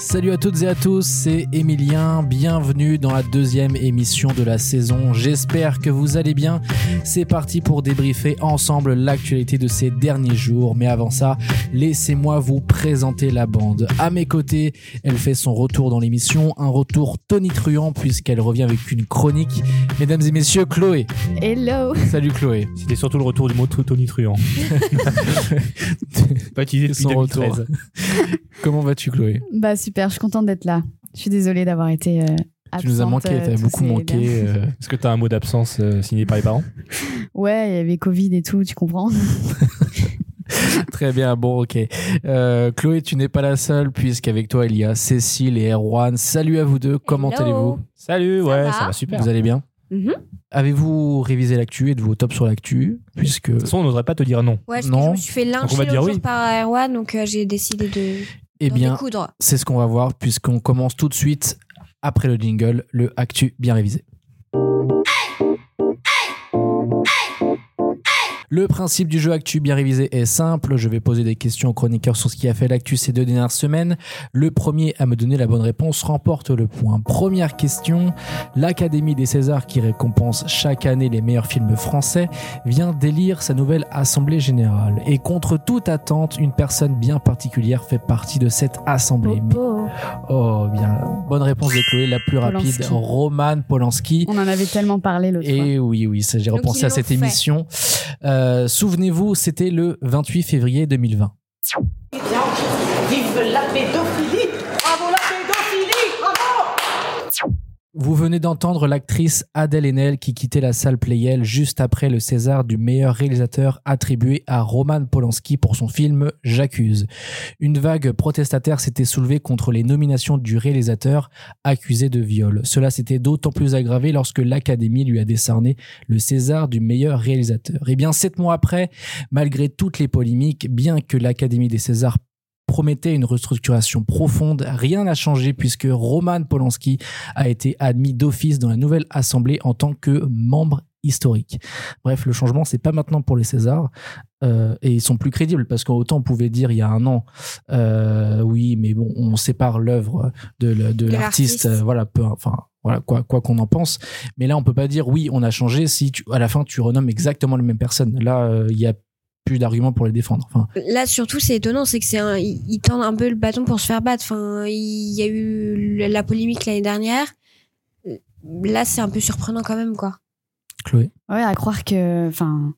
Salut à toutes et à tous, c'est Emilien, bienvenue dans la deuxième émission de la saison, j'espère que vous allez bien, c'est parti pour débriefer ensemble l'actualité de ces derniers jours, mais avant ça, laissez-moi vous présenter la bande. À mes côtés, elle fait son retour dans l'émission, un retour tonitruant puisqu'elle revient avec une chronique, mesdames et messieurs, Chloé. Hello Salut Chloé. C'était surtout le retour du mot tonitruant. Pas utilisé depuis Son retour. 2013. Comment vas-tu Chloé? Bah super, je suis contente d'être là. Je suis désolée d'avoir été euh, absente. Tu nous as manqué, euh, t'as tous beaucoup manqué. euh, Est-ce que t'as un mot d'absence euh, signé par les parents? Ouais, il y avait Covid et tout, tu comprends Très bien, bon, ok. Euh, Chloé, tu n'es pas la seule, puisqu'avec toi, il y a Cécile et Erwan. Salut à vous deux, comment allez-vous? Salut, ouais, va ça va super. Vous allez bien? Mhm. Avez-vous révisé l'actu et de vos tops sur l'actu? Puisque. De toute façon, on n'oserait pas te dire non. Ouais, parce que Non. je me suis fait lyncher l'autre oui. par Erwan, donc euh, j'ai décidé de Eh bien, c'est ce qu'on va voir, puisqu'on commence tout de suite, après le jingle, le actu bien révisé. Le principe du jeu Actu bien révisé est simple. Je vais poser des questions aux chroniqueurs sur ce qui a fait l'actu ces deux dernières semaines. Le premier à me donner la bonne réponse remporte le point. Première question. L'Académie des Césars, qui récompense chaque année les meilleurs films français, vient d'élire sa nouvelle Assemblée Générale. Et contre toute attente, une personne bien particulière fait partie de cette Assemblée. Oh, Oh, bien. Bonne réponse de Chloé, la plus rapide. Polanski. Roman Polanski. On en avait tellement parlé l'autre fois. Et oui, oui, j'ai repensé à cette fait. émission. Euh, Souvenez-vous, c'était le 28 février 2020. Vive la pédophilie Vous venez d'entendre l'actrice Adèle Haenel qui quittait la salle Playel juste après le César du meilleur réalisateur attribué à Roman Polanski pour son film J'accuse. Une vague protestataire s'était soulevée contre les nominations du réalisateur accusé de viol. Cela s'était d'autant plus aggravé lorsque l'Académie lui a décerné le César du meilleur réalisateur. Et bien sept mois après, malgré toutes les polémiques, bien que l'Académie des Césars promettait une restructuration profonde, rien n'a changé puisque Roman Polanski a été admis d'office dans la nouvelle assemblée en tant que membre historique. Bref, le changement, c'est pas maintenant pour les Césars. Euh, et ils sont plus crédibles parce qu'autant on pouvait dire il y a un an, euh, oui, mais bon, on sépare l'œuvre de, l'artiste, euh, voilà, peu, enfin, voilà, quoi, quoi qu'on en pense. Mais là, on peut pas dire oui, on a changé si tu, à la fin tu renommes exactement la même personne. Là, euh, il y a plus d'arguments pour les défendre. Enfin, Là, surtout, c'est étonnant, c'est que c'est un, ils tendent un peu le bâton pour se faire battre. Enfin, il y a eu la polémique l'année dernière. Là, c'est un peu surprenant quand même, quoi. Chloé. Ouais, à croire que. Enfin.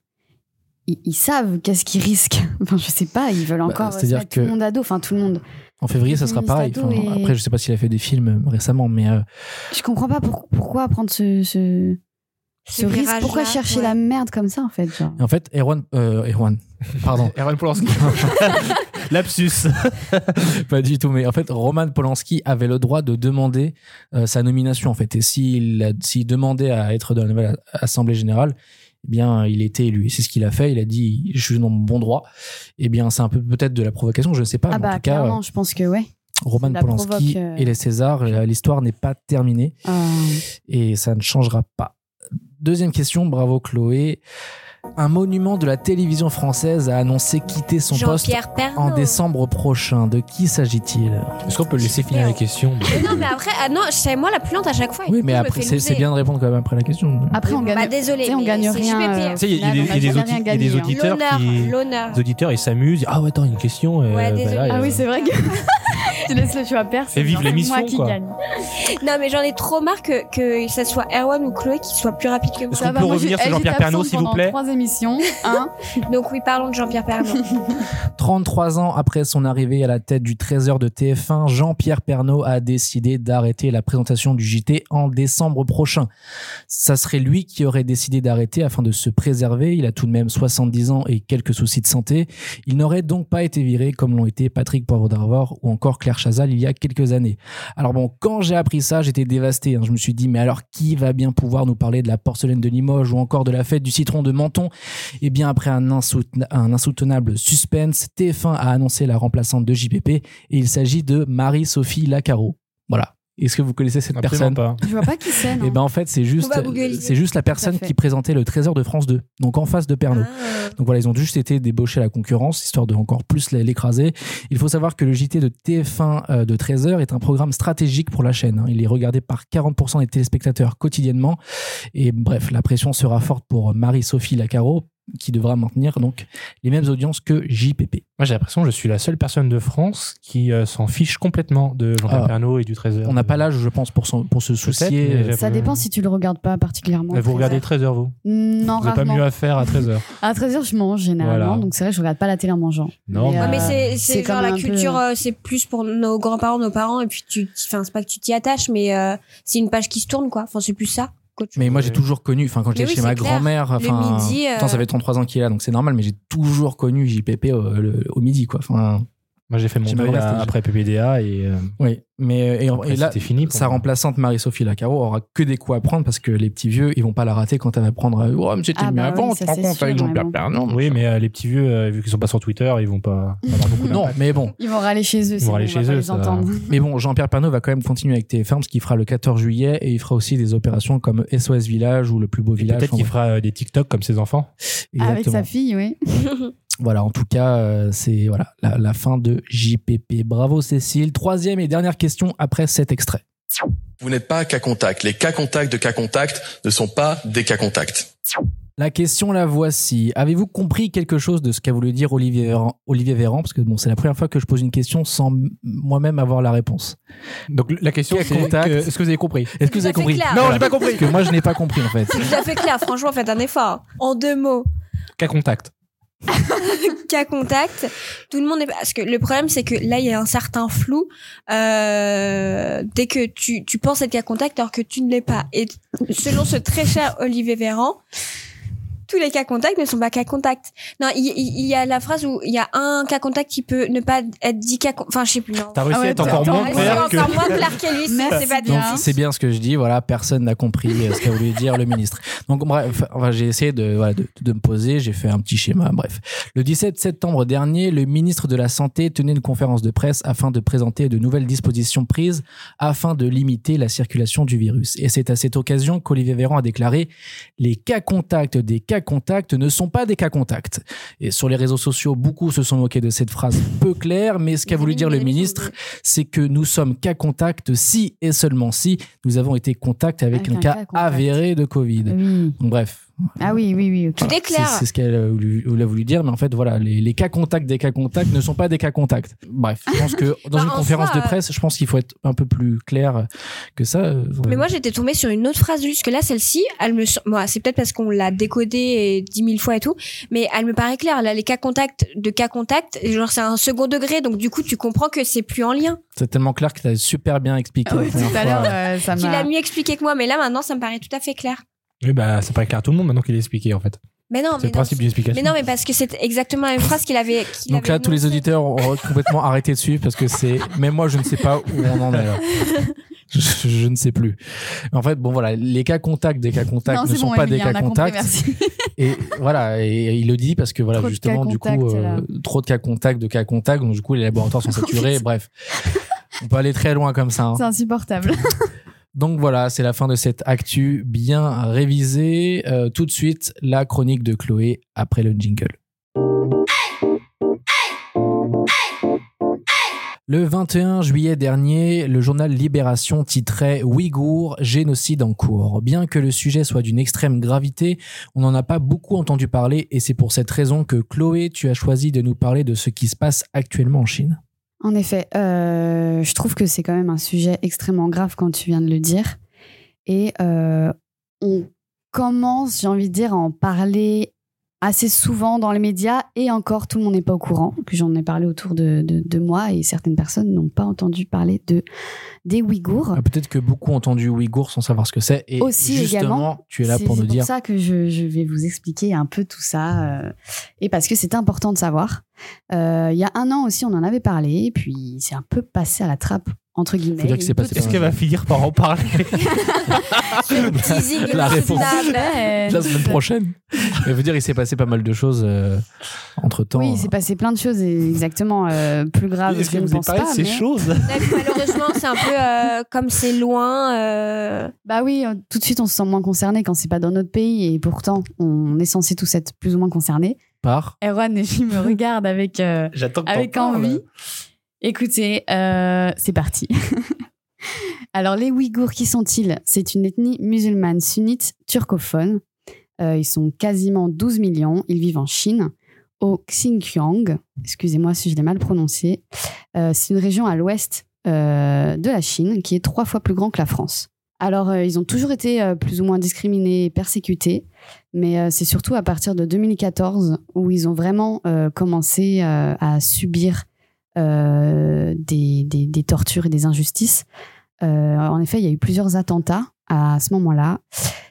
Ils, ils savent qu'est-ce qu'ils risquent. Enfin, je sais pas, ils veulent encore. Bah, c'est-à-dire se mettre tout que- le monde à dos. Enfin, tout le monde. En février, ça sera pareil. Féministe Enfin, ado et- Après, je sais pas s'il a fait des films récemment, mais euh, Je comprends pas pour- pourquoi prendre ce. ce... Ce risque, pourquoi chercher ouais. la merde comme ça en fait genre? en fait, Erwan, euh, Erwan, pardon, Erwan Polanski. Lapsus. pas du tout, mais en fait, Roman Polanski avait le droit de demander euh, sa nomination, en fait. Et s'il demandait à être dans la nouvelle Assemblée Générale, eh bien, il était élu. Et c'est ce qu'il a fait. Il a dit, je suis dans mon bon droit. Eh bien, c'est un peu peut-être de la provocation, je ne sais pas. Ah mais en bah tout cas, je pense que ouais. euh, Roman la Polanski provoque, euh. et les Césars, l'histoire n'est pas terminée. Euh, et ça ne changera pas. Deuxième question, bravo Chloé. Un monument de la télévision française a annoncé quitter son poste en décembre prochain. De qui s'agit-il? Est-ce qu'on peut laisser finir les questions Mais non, mais après, ah non, c'est moi la plus lente à chaque fois. Oui, mais après, c'est bien de répondre quand même après la question. Après, on Bah, gagne. désolé, tu sais, on gagne rien. Euh, Tu sais, il y a des- y a hein. auditeurs qui- l'honneur. Les auditeurs, ils s'amusent. Ah ouais, attends, une question. euh, Ouais, bah désolé. là, Ah euh, oui, c'est vrai que tu laisses le choix perso. Fais vivre genre, c'est l'émission, moi qui quoi. gagne. Non, mais j'en ai trop marre que, que ça soit Erwan ou Chloé qui soit plus rapide que moi. Est-ce qu'on va, peut revenir sur Jean-Pierre absente s'il vous plaît Trois émissions, hein. Donc oui, parlons de Jean-Pierre Pernaut. 33 ans après son arrivée à la tête du Trésor de TF1, Jean-Pierre Pernaut a décidé d'arrêter la présentation du JT en décembre prochain. Ça serait lui qui aurait décidé d'arrêter afin de se préserver. Il a tout de même 70 ans et quelques soucis de santé. Il n'aurait donc pas été viré comme l'ont été Patrick Poivre d'Arvor ou encore Claire Chazal il y a quelques années. Alors bon, quand j'ai appris ça, j'étais dévasté. hein. Je me suis dit, mais alors qui va bien pouvoir nous parler de la porcelaine de Limoges ou encore de la fête du citron de Menton? Eh bien, après un, insouten- un insoutenable suspense, TF1 a annoncé la remplaçante de JPP et il s'agit de Marie-Sophie Lacaro. Voilà. Est-ce que vous connaissez cette Absolument personne pas. Je vois pas qui c'est. Et ben en fait, c'est juste, c'est juste la personne qui présentait le Trésor de France 2, donc en face de Pernod. Ah. Donc voilà, ils ont juste été débauchés à la concurrence, histoire de encore plus l'écraser. Il faut savoir que le JT de TF1 euh, de 13h est un programme stratégique pour la chaîne. hein. Il est regardé par 40% des téléspectateurs quotidiennement. Et bref, la pression sera forte pour Marie-Sophie Lacaro, qui devra maintenir donc les mêmes audiences que JPP. Moi, j'ai l'impression que je suis la seule personne de France qui euh, s'en fiche complètement de Jean-Pierre Ah. Pernaut et du Trésor. On n'a pas l'âge, je pense, pour, son- pour se soucier. Ça dépend si tu le regardes pas particulièrement. Mais vous regardez 13 13h, vous Non, Vous n'avez pas mieux à faire à 13h. À 13h, je mange généralement. Voilà. Donc c'est vrai, je regarde pas la télé en mangeant. Non, Mais, Euh, c'est, genre la peu- culture, euh, c'est plus pour nos grands-parents, nos parents, et puis tu, enfin, c'est pas que tu t'y attaches, mais euh, c'est une page qui se tourne, quoi. Enfin, c'est plus ça. Mais moi, j'ai toujours connu, enfin, quand j'étais oui, chez ma grand-mère, enfin, euh, ça fait 33 ans qu'il est là, donc c'est normal, mais j'ai toujours connu JPP au, le- au midi, quoi. Enfin, Moi, j'ai fait mon deuil après PPDA et, euh, oui. Mais, et, après, et là, fini. pour sa moi. remplaçante Marie-Sophie Lacaro aura que des coups à prendre parce que les petits vieux, ils vont pas la rater quand elle va prendre, euh, oh, mais c'était Ah bah avant, tu te rends compte avec Jean-Pierre. Pernaut. Oui, mais euh, les petits vieux, euh, vu qu'ils sont pas sur Twitter, ils vont pas avoir beaucoup Non, mais bon. Ils vont râler chez eux. Ils vont râler chez eux. Mais bon, Jean-Pierre Pernaut va quand même continuer avec TF1 parce qu'il fera le 14 juillet et il fera aussi des opérations comme SOS Village ou le plus beau village. Peut-être qu'il fera euh, des TikTok comme ses enfants. Avec sa fille, oui. Voilà, en tout cas, euh, c'est voilà la, la fin de JPP. Bravo Cécile. Troisième et dernière question après cet extrait. Vous n'êtes pas cas contact. Les cas contacts de cas contact ne sont pas des cas contacts. La question la voici. Avez-vous compris quelque chose de ce qu'a voulu dire Olivier Véran, Olivier Véran? Parce que bon, c'est la première fois que je pose une question sans moi-même avoir la réponse. Donc la question, c'est est-ce que vous avez compris? Est-ce que vous avez compris? clair. Non, Voilà. j'ai pas compris. Parce que moi, je n'ai pas compris en fait. C'est tout à fait clair. Franchement, faites un effort. En deux mots. Cas contact. cas contact, tout le monde est parce que le problème c'est que là il y a un certain flou euh, dès que tu tu penses être cas contact alors que tu ne l'es pas. Et selon ce très cher Olivier Véran tous les cas contacts ne sont pas cas contact. Non, il, y a la phrase où il y a un cas contact qui peut ne pas être dit cas enfin je sais plus. T'as réussi Ah ouais, à être encore moins clair que. encore moins clair que lui, c'est- pas bien. C'est ce que je dis. Voilà, personne n'a compris euh, ce qu'a voulu dire le ministre. Donc bref, enfin, j'ai essayé de, voilà, de, de me poser. J'ai fait un petit schéma. Bref, le 17 septembre dernier, le ministre de la Santé tenait une conférence de presse afin de présenter de nouvelles dispositions prises afin de limiter la circulation du virus. Et c'est à cette occasion qu'Olivier Véran a déclaré les cas contacts des cas contacts ne sont pas des cas contacts. Et sur les réseaux sociaux, beaucoup se sont moqués de cette phrase peu claire, mais ce qu'a voulu dire le ministre, c'est que nous sommes cas contact si et seulement si nous avons été contact avec, Avec un, un cas, avéré de Covid. Oui. Donc, bref, Ah oui, oui, oui. ok. Tout est c'est clair. c'est ce qu'elle a voulu, elle a voulu dire, mais en fait, voilà, les, les cas contacts des cas contacts ne sont pas des cas contacts. Bref, je pense que dans Bah, une en conférence soi, de presse, je pense qu'il faut être un peu plus clair que ça. euh, Mais moi, j'étais tombée sur une autre phrase juste que là, celle-ci, elle me, c'est peut-être parce qu'on l'a décodée dix mille fois et tout, mais elle me paraît claire. Là, les cas contacts de cas contacts, genre c'est un second degré, donc du coup, tu comprends que c'est plus en lien. c'est tellement clair que tu as super bien expliqué. Ah oui, tout première à fois. l'heure, euh, ça Tu l'as mieux expliqué que moi, mais là, maintenant, ça me paraît tout à fait clair. Oui, bah, c'est pas clair à tout le monde maintenant qu'il est expliqué en fait. Mais non, C'est mais le non, principe d'une explication. mais non, mais parce que c'est exactement la même phrase qu'il avait. qu'il Donc avait là, tous les auditeurs ont complètement arrêté de suivre parce que c'est. Même moi, je ne sais pas où on en est là. Je, je ne sais plus. En fait, bon voilà, les cas contacts des cas contacts Non, ne sont bon, pas des cas compris, contacts. merci. Et voilà, et il le dit parce que voilà, Trop justement, du coup, euh, trop de cas contacts, de cas contacts, donc du coup, les laboratoires sont saturés. bref, on peut aller très loin comme ça. hein. C'est insupportable. Donc voilà, c'est la fin de cette actu bien révisée. Euh, tout de suite, la chronique de Chloé après le jingle. Le 21 juillet dernier, le journal Libération titrait Ouïghour, génocide en cours. Bien que le sujet soit d'une extrême gravité, on n'en a pas beaucoup entendu parler et c'est pour cette raison que Chloé, tu as choisi de nous parler de ce qui se passe actuellement en Chine. En effet, euh, je trouve que c'est quand même un sujet extrêmement grave quand tu viens de le dire. Et euh, on commence, j'ai envie de dire, à en parler assez souvent dans les médias et encore tout le monde n'est pas au courant que j'en ai parlé autour de, de, de moi et certaines personnes n'ont pas entendu parler de des Ouïghours. Ah, Peut-être que beaucoup ont entendu Ouïghour sans savoir ce que c'est. Et Aussi justement, également, tu es là C'est- pour nous C'est dire. pour ça que je, je vais vous expliquer un peu tout ça. euh, et parce que c'est important de savoir. Euh, il y a un an aussi, on en avait parlé. Et puis, c'est un peu passé à la trappe entre guillemets. Est-ce qu'elle va finir par en parler Teasing La réponse. la semaine prochaine. Mais veut dire, il s'est passé pas mal de choses entre temps. Oui, il s'est passé plein de choses exactement euh, plus graves. Est-ce je que ne vous pense parlé pas. de ces mais- choses malheureusement, c'est un peu euh, comme c'est loin. euh, Bah oui, euh, tout de suite on se sent moins concerné quand c'est pas dans notre pays et pourtant on est censé tous être plus ou moins concernés. Par. Erwan et je me regarde avec euh, que avec envie. Écoutez, euh, c'est parti. Alors, les Ouïghours, qui sont-ils? C'est une ethnie musulmane sunnite turcophone. Euh, ils sont quasiment 12 millions. Ils vivent en Chine, au Xinjiang. Excusez-moi si je l'ai mal prononcé. Euh, c'est une région à l'ouest de la Chine qui est trois fois plus grand que la France. Alors, ils ont toujours été plus ou moins discriminés et persécutés, mais c'est surtout à partir de 2014 où ils ont vraiment commencé à subir des, des- des tortures et des injustices. Euh, en effet, il y a eu plusieurs attentats à ce moment-là,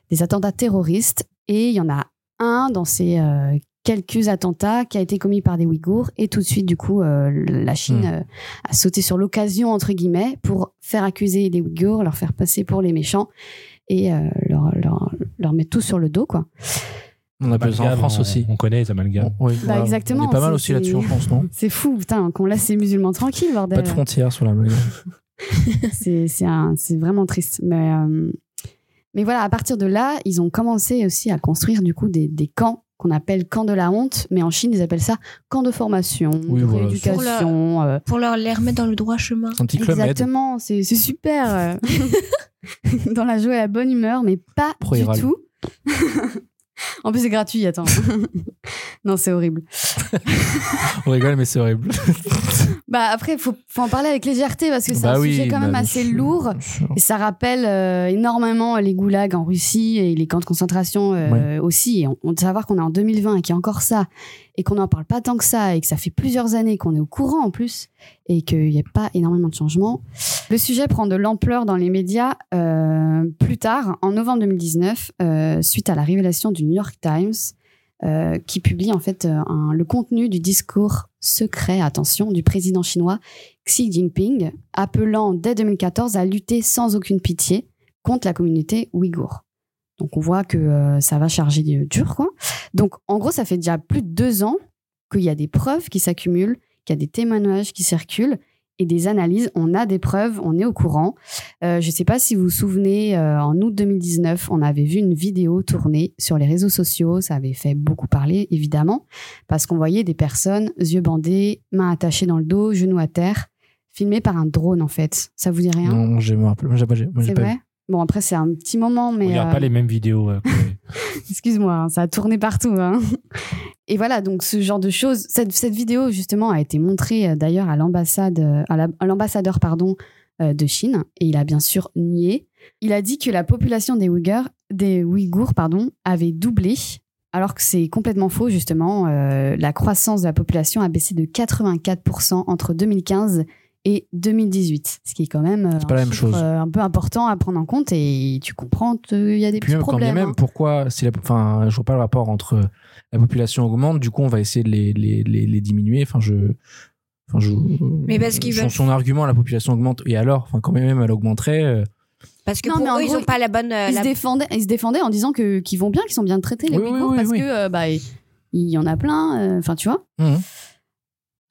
des attentats terroristes, et il y en a un dans ces euh, quelques attentats qui a été commis par des Ouïghours, et tout de suite, du coup, euh, la Chine Hmm. euh, a sauté sur l'occasion, entre guillemets, pour faire accuser les Ouïghours, leur faire passer pour les méchants, et euh, leur, leur, leur mettre tout sur le dos, quoi. On appelle ça en France on- aussi. On connaît les amalgames. Oui, Bah, voilà. exactement, On est pas mal aussi là-dessus en c'est- France, non? C'est fou, putain, qu'on laisse ces musulmans tranquilles, bordel. Pas de frontières sur la c'est un- vraiment triste. Mais, euh, mais voilà, à partir de là, ils ont commencé aussi à construire du coup des, des camps qu'on appelle camps de la honte, mais en Chine, ils appellent ça camps de formation, Oui, de voilà, rééducation. euh, pour leur les remettre dans le droit chemin. Anti-Club Med. exactement, c'est super. euh, Dans la joie et la bonne humeur, mais pas Pro du tout. en plus, c'est gratuit, attends. non, c'est horrible. On rigole, mais c'est horrible. Bah après, faut, faut en parler avec légèreté parce que c'est Bah un oui, sujet quand bah, même assez sûr, lourd. Et ça rappelle euh, énormément les goulags en Russie et les camps de concentration euh, aussi. Et on, on doit savoir qu'on est en 2020 et qu'il y a encore ça, et qu'on n'en parle pas tant que ça, et que ça fait plusieurs années qu'on est au courant en plus, et qu'il n'y a pas énormément de changements. Le sujet prend de l'ampleur dans les médias euh, plus tard, en novembre 2019, euh, suite à la révélation du New York Times. euh, qui publie en fait euh, un- le contenu du discours secret, attention, du président chinois Xi Jinping, appelant dès 2014 à lutter sans aucune pitié contre la communauté ouïghour. Donc on voit que euh, ça va charger du- dur, quoi. Donc en gros, ça fait déjà plus de deux ans qu'il y a des preuves qui s'accumulent, qu'il y a des témoignages qui circulent et des analyses. On a des preuves, on est au courant. Euh, je ne sais pas si vous vous souvenez, euh, en août 2019, on avait vu une vidéo tournée sur les réseaux sociaux. Ça avait fait beaucoup parler, évidemment, parce qu'on voyait des personnes, yeux bandés, mains attachées dans le dos, genoux à terre, filmées par un drone, en fait. Ça vous dit rien? Non, je me rappelle. Moi, j'ai pas, C'est vrai? Bon, après, c'est un petit moment, On mais. regarde euh, pas les mêmes vidéos. euh. Excuse-moi, hein, ça a tourné partout. hein. Et voilà, donc ce genre de choses. Cette, cette vidéo, justement, a été montrée euh, d'ailleurs à l'ambassade, euh, à la- à l'ambassadeur, pardon, euh, de Chine. Et il a bien sûr nié. Il a dit que la population des Ouïghours, des Ouïghours, pardon, avait doublé. Alors que c'est complètement faux, justement. La croissance de la population a baissé de 84% entre 2015 et 2018. Ce qui est quand même euh, C'est pas un la même chiffre, chose. euh, un peu important à prendre en compte. Et tu comprends qu'il y a des Puis petits même, quand bien problèmes. même, hein. pourquoi, si la, enfin, je vois pas le rapport entre la population augmente, du coup, on va essayer de les, les, les, les diminuer. Enfin, je, enfin, je. Mais parce qu'ils son, veulent- son argument, la population augmente. Et alors, enfin, quand même, elle augmenterait. euh, Parce que Non, pour mais eux, ils gros, ont pas la bonne. ils, la- se défendaient, ils se défendaient en disant que qu'ils vont bien, qu'ils sont bien traités les Oui, oui, Ouïghours oui, parce oui. que euh, bah il y en a plein. euh, Enfin, tu vois. Mhm.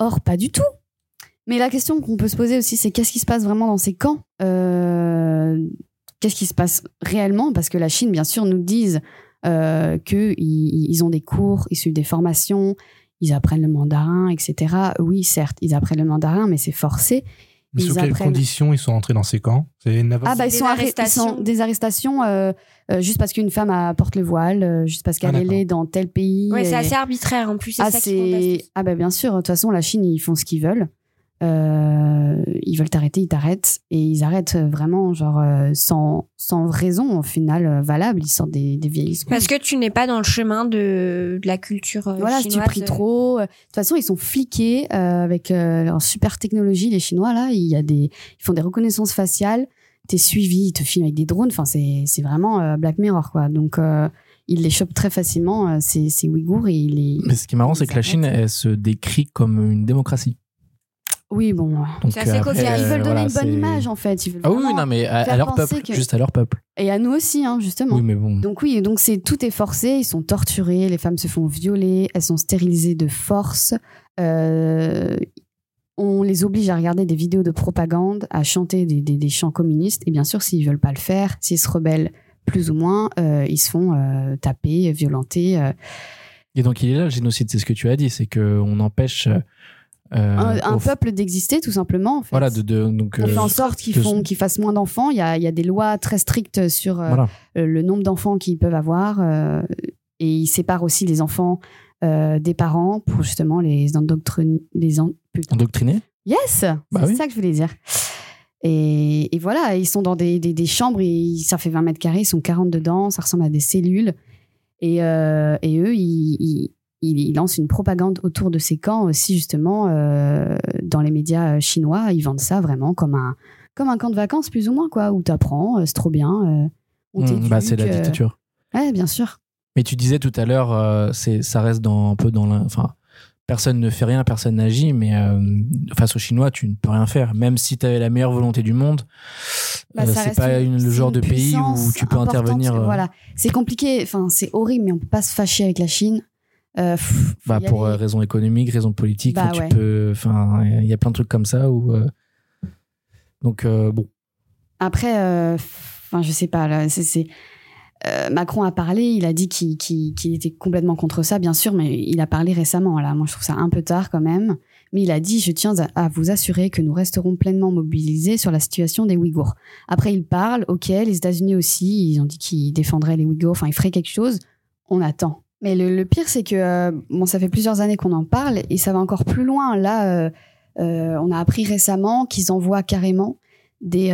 Or, pas du tout. Mais la question qu'on peut se poser aussi, c'est qu'est-ce qui se passe vraiment dans ces camps Euh, Qu'est-ce qui se passe réellement? Parce que la Chine, bien sûr, nous disent euh, qu'ils ils ont des cours, ils suivent des formations, ils apprennent le mandarin, etc. Oui, certes, ils apprennent le mandarin, mais c'est forcé. Mais sous quelles apprennent- conditions ils sont entrés dans ces camps? C'est une Ah bah ils Des sont, arrêtés- ils arrestations. sont des arrestations euh, euh, juste parce qu'une femme porte le voile, euh, juste parce qu'elle Ah, est dans tel pays. Ouais, c'est assez arbitraire en plus. Ah, ça ah bah bien sûr, de toute façon la Chine ils font ce qu'ils veulent. Euh, ils veulent t'arrêter, ils t'arrêtent et ils arrêtent vraiment genre euh, sans, sans raison au final euh, valable. Ils sortent des, des vieilles excuses. Parce que tu n'es pas dans le chemin de, de la culture euh, Voilà, si tu pries trop. De toute façon, ils sont fliqués euh, avec euh, leur super technologie, les Chinois, là. Il y a des, ils font des reconnaissances faciales. T'es suivi, ils te filment avec des drones. Enfin, c'est, c'est vraiment euh, Black Mirror, quoi. Donc, euh, ils les chopent très facilement, ces, Ouïghours, et les. Mais ce qui est marrant, c'est que la Chine, elle se décrit comme une démocratie. Oui, bon. C'est assez après, cocasse. ils veulent donner voilà, une bonne image, en fait. Ils veulent Ah oui, non, mais à, leur peuple, que- juste à leur peuple. Et à nous aussi, hein, justement. Oui, mais bon. Donc oui, donc c'est tout est forcé, ils sont torturés, les femmes se font violer, elles sont stérilisées de force. euh, on les oblige à regarder des vidéos de propagande, à chanter des, des- des chants communistes. Et bien sûr, s'ils veulent pas le faire, s'ils se rebellent plus ou moins, euh, ils se font euh, taper, violenter. euh. Et donc, il est là le génocide, c'est ce que tu as dit, c'est qu'on empêche. Euh, un peuple d'exister, tout simplement. En fait. Voilà, de, de- donc. on fait euh, en sorte qu'ils font, qu'ils fassent moins d'enfants. Il y a, il y a des lois très strictes sur euh, Voilà. le nombre d'enfants qu'ils peuvent avoir. et ils séparent aussi les enfants des parents pour justement les endoctriner. Les en-. Endoctriné Yes Bah C'est oui. ça que je voulais dire. Et, et voilà, ils sont dans des, des- des chambres, et ça fait 20 mètres carrés, ils sont 40 dedans, ça ressemble à des cellules. Et, euh, et eux, ils, ils, ils- ils lancent une propagande autour de ces camps aussi, justement, euh, dans les médias euh, chinois. Ils vendent ça vraiment comme un, comme un camp de vacances, plus ou moins, quoi, où t'apprends, euh, c'est trop bien. euh, on Mmh, bah, c'est la euh, dictature. Ouais, bien sûr. Mais tu disais tout à l'heure, c'est, ça reste dans, un peu dans l'in- Enfin, personne ne fait rien, personne n'agit, mais face aux Chinois, tu ne peux rien faire. Même si tu avais la meilleure volonté du monde, Bah, c'est pas une- une- le genre de pays où tu peux intervenir. Voilà, c'est compliqué, enfin, c'est horrible, mais on peut pas se fâcher avec la Chine. Euh, pff, bah, pour aller. euh, raisons économiques, raisons politiques, Bah, tu ouais. peux. Enfin, il y a plein de trucs comme ça où. euh, Donc, bon. Après, enfin, je sais pas, c'est, Macron a parlé, il a dit qu'il, était complètement contre ça, bien sûr, mais il a parlé récemment. Là, moi, je trouve ça un peu tard quand même. Mais il a dit Je tiens à, à vous assurer que nous resterons pleinement mobilisés sur la situation des Ouïghours. Après, il parle, ok, les États-Unis aussi, ils ont dit qu'ils défendraient les Ouïghours, enfin, ils feraient quelque chose. On attend. Mais le, pire, c'est que, euh, bon, ça fait plusieurs années qu'on en parle et ça va encore plus loin. Là, euh, euh, on a appris récemment qu'ils envoient carrément des,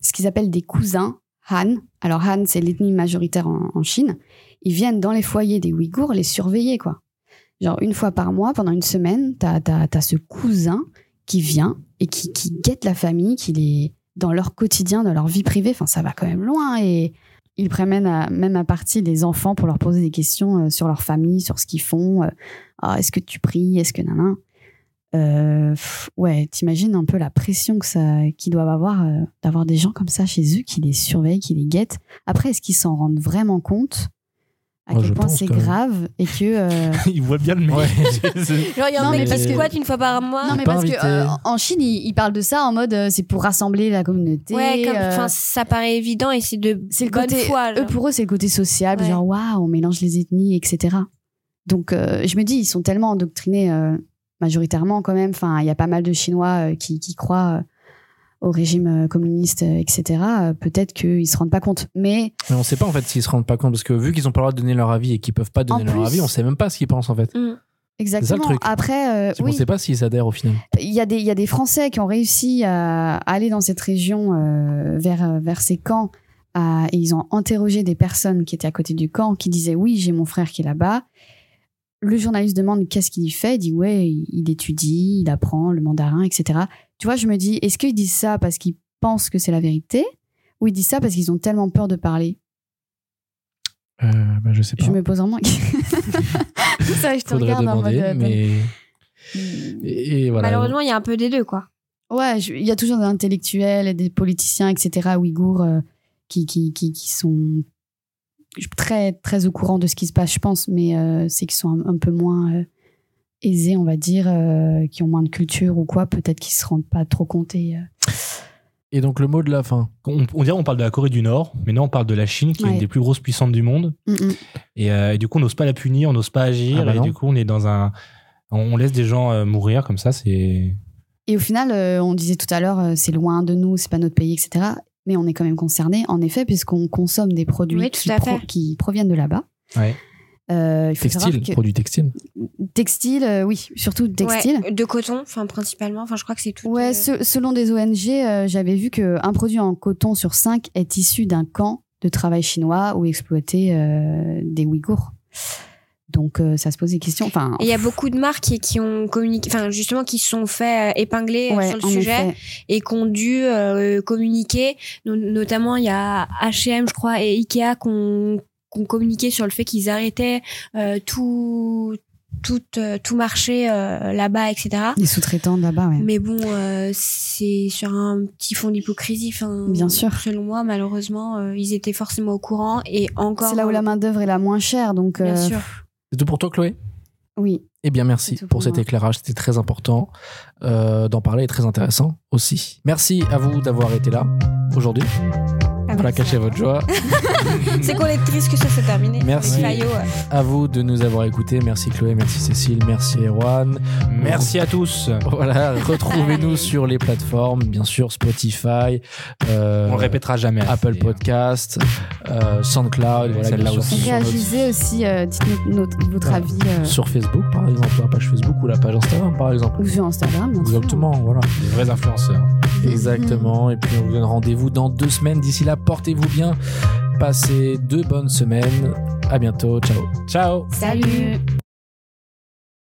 ce qu'ils appellent des cousins Han. Alors Han, c'est l'ethnie majoritaire en, Chine. Ils viennent dans les foyers des Ouïghours les surveiller, quoi. Genre une fois par mois, pendant une semaine, t'as as, ce cousin qui vient et qui, qui guette la famille, qui les dans leur quotidien, dans leur vie privée. Enfin, ça va quand même loin et ils prennent même à partie les enfants pour leur poser des questions euh, sur leur famille, sur ce qu'ils font. Euh, ah, est-ce que tu pries? Est-ce que nanan euh, ouais, t'imagines un peu la pression que ça, qu'ils doivent avoir d'avoir des gens comme ça chez eux qui les surveillent, qui les guettent. Après, est-ce qu'ils s'en rendent vraiment compte? À quel point c'est grave et que euh, Il voit bien le mec. Il y a mais qui parce que- squattent une fois par mois. non mais parce que invité. euh, en Chine ils, ils parlent de ça en mode euh, c'est pour rassembler la communauté. ouais, comme, euh, ça paraît évident et c'est de c'est le bonne côté foi. eux pour eux c'est le côté Ouais. genre waouh on mélange les ethnies etc. Donc euh, je me dis ils sont tellement endoctrinés euh, majoritairement quand même. Enfin il y a pas mal de Chinois euh, qui, qui croient euh, au régime euh, communiste euh, etc. Euh, Peut-être qu'ils se rendent pas compte. Mais Mais on sait pas en fait s'ils se rendent pas compte parce que vu qu'ils ont pas le droit de donner leur avis et qu'ils peuvent pas donner En leur plus- avis, on sait même pas ce qu'ils pensent en fait. Mm. exactement. truc. Après euh, oui. qu'on sait pas s'ils adhèrent au final. il y a des il y a des Français qui ont réussi à aller dans cette région euh, vers vers ces camps à- et ils ont interrogé des personnes qui étaient à côté du camp qui disaient oui j'ai mon frère qui est là-bas le journaliste demande qu'est-ce qu'il y fait? Il dit ouais il étudie il apprend le mandarin etc tu vois je me dis est-ce qu'ils disent ça parce qu'ils pensent que c'est la vérité ou ils disent ça parce qu'ils ont tellement peur de parler? Euh, bah, je sais pas. je me pose vraiment ça je te Faudrait regarde en mode euh, mais hmm. et, et voilà. Malheureusement, il y a un peu des deux, quoi. Ouais, il y a toujours des intellectuels et des politiciens, etc., ouïghours, euh, qui, qui, qui, qui sont très, très au courant de ce qui se passe, je pense, mais euh, c'est qu'ils sont un, un peu moins euh, aisés, on va dire, euh, qui ont moins de culture ou quoi, peut-être qu'ils se rendent pas trop compte. Et, euh, Et donc le mot de la fin. On, on dirait on parle de la Corée du Nord, mais non, on parle de la Chine, qui est une des plus grosses puissantes du monde. mm, mm. Et, euh, et du coup, on n'ose pas la punir, on n'ose pas agir. Ah bah et du coup, on est dans un. On laisse des gens euh, mourir comme ça, c'est. Et au final, euh, on disait tout à l'heure, euh, c'est loin de nous, c'est pas notre pays, etc. Mais on est quand même concerné, en effet, puisqu'on consomme des produits Oui, qui proviennent de là-bas. Ouais. Euh, il faut savoir Textile, que- produit textile. textile, euh, oui, surtout textile. Ouais, de coton, enfin, principalement. Enfin, je crois que c'est tout. Ouais, euh, se- selon des ONG, euh, j'avais vu qu'un produit en coton sur cinq est issu d'un camp de travail chinois où exploitaient euh, des Ouïghours. Donc euh, ça se pose des questions. Enfin, il y a beaucoup de marques qui, qui ont communiqué, enfin justement qui se sont fait euh, épingler ouais, sur le sujet effet. et qui ont dû euh, communiquer. No- notamment, il y a H&M, je crois, et Ikea qui ont, qui ont communiqué sur le fait qu'ils arrêtaient euh, tout tout euh, tout marché euh, là-bas, etc. Les sous-traitants là-bas, ouais. Mais bon, euh, c'est sur un petit fond d'hypocrisie. Enfin, Bien sûr. Selon moi, malheureusement, euh, ils étaient forcément au courant et encore. C'est là où la main-d'œuvre est la moins chère, donc. Bien sûr. C'est tout pour toi, Chloé? Oui. Eh bien, merci pour pour cet moi. éclairage. C'était très important euh, d'en parler et très intéressant aussi. Merci à vous d'avoir été là aujourd'hui. Ah, Voilà, à votre joie. C'est qu'on est triste que ça s'est terminé. Merci. À vous de nous avoir écoutés. Merci Chloé, merci Cécile, merci Erwan. Merci à tous. Voilà, retrouvez-nous sur les plateformes, bien sûr Spotify, euh, On le répétera jamais. Apple assez. Podcast, euh, SoundCloud, voilà, Celle-là aussi. Réagissez aussi, euh, dites-nous notre- votre avis euh, sur Facebook par exemple, la page Facebook ou la page Instagram par exemple. ou sur Instagram. bien sûr. Exactement, voilà. Des vrais influenceurs. Exactement. Et puis on vous donne rendez-vous dans deux semaines. D'ici là, portez-vous bien. Passez deux bonnes semaines. À bientôt. Ciao. Ciao. Salut.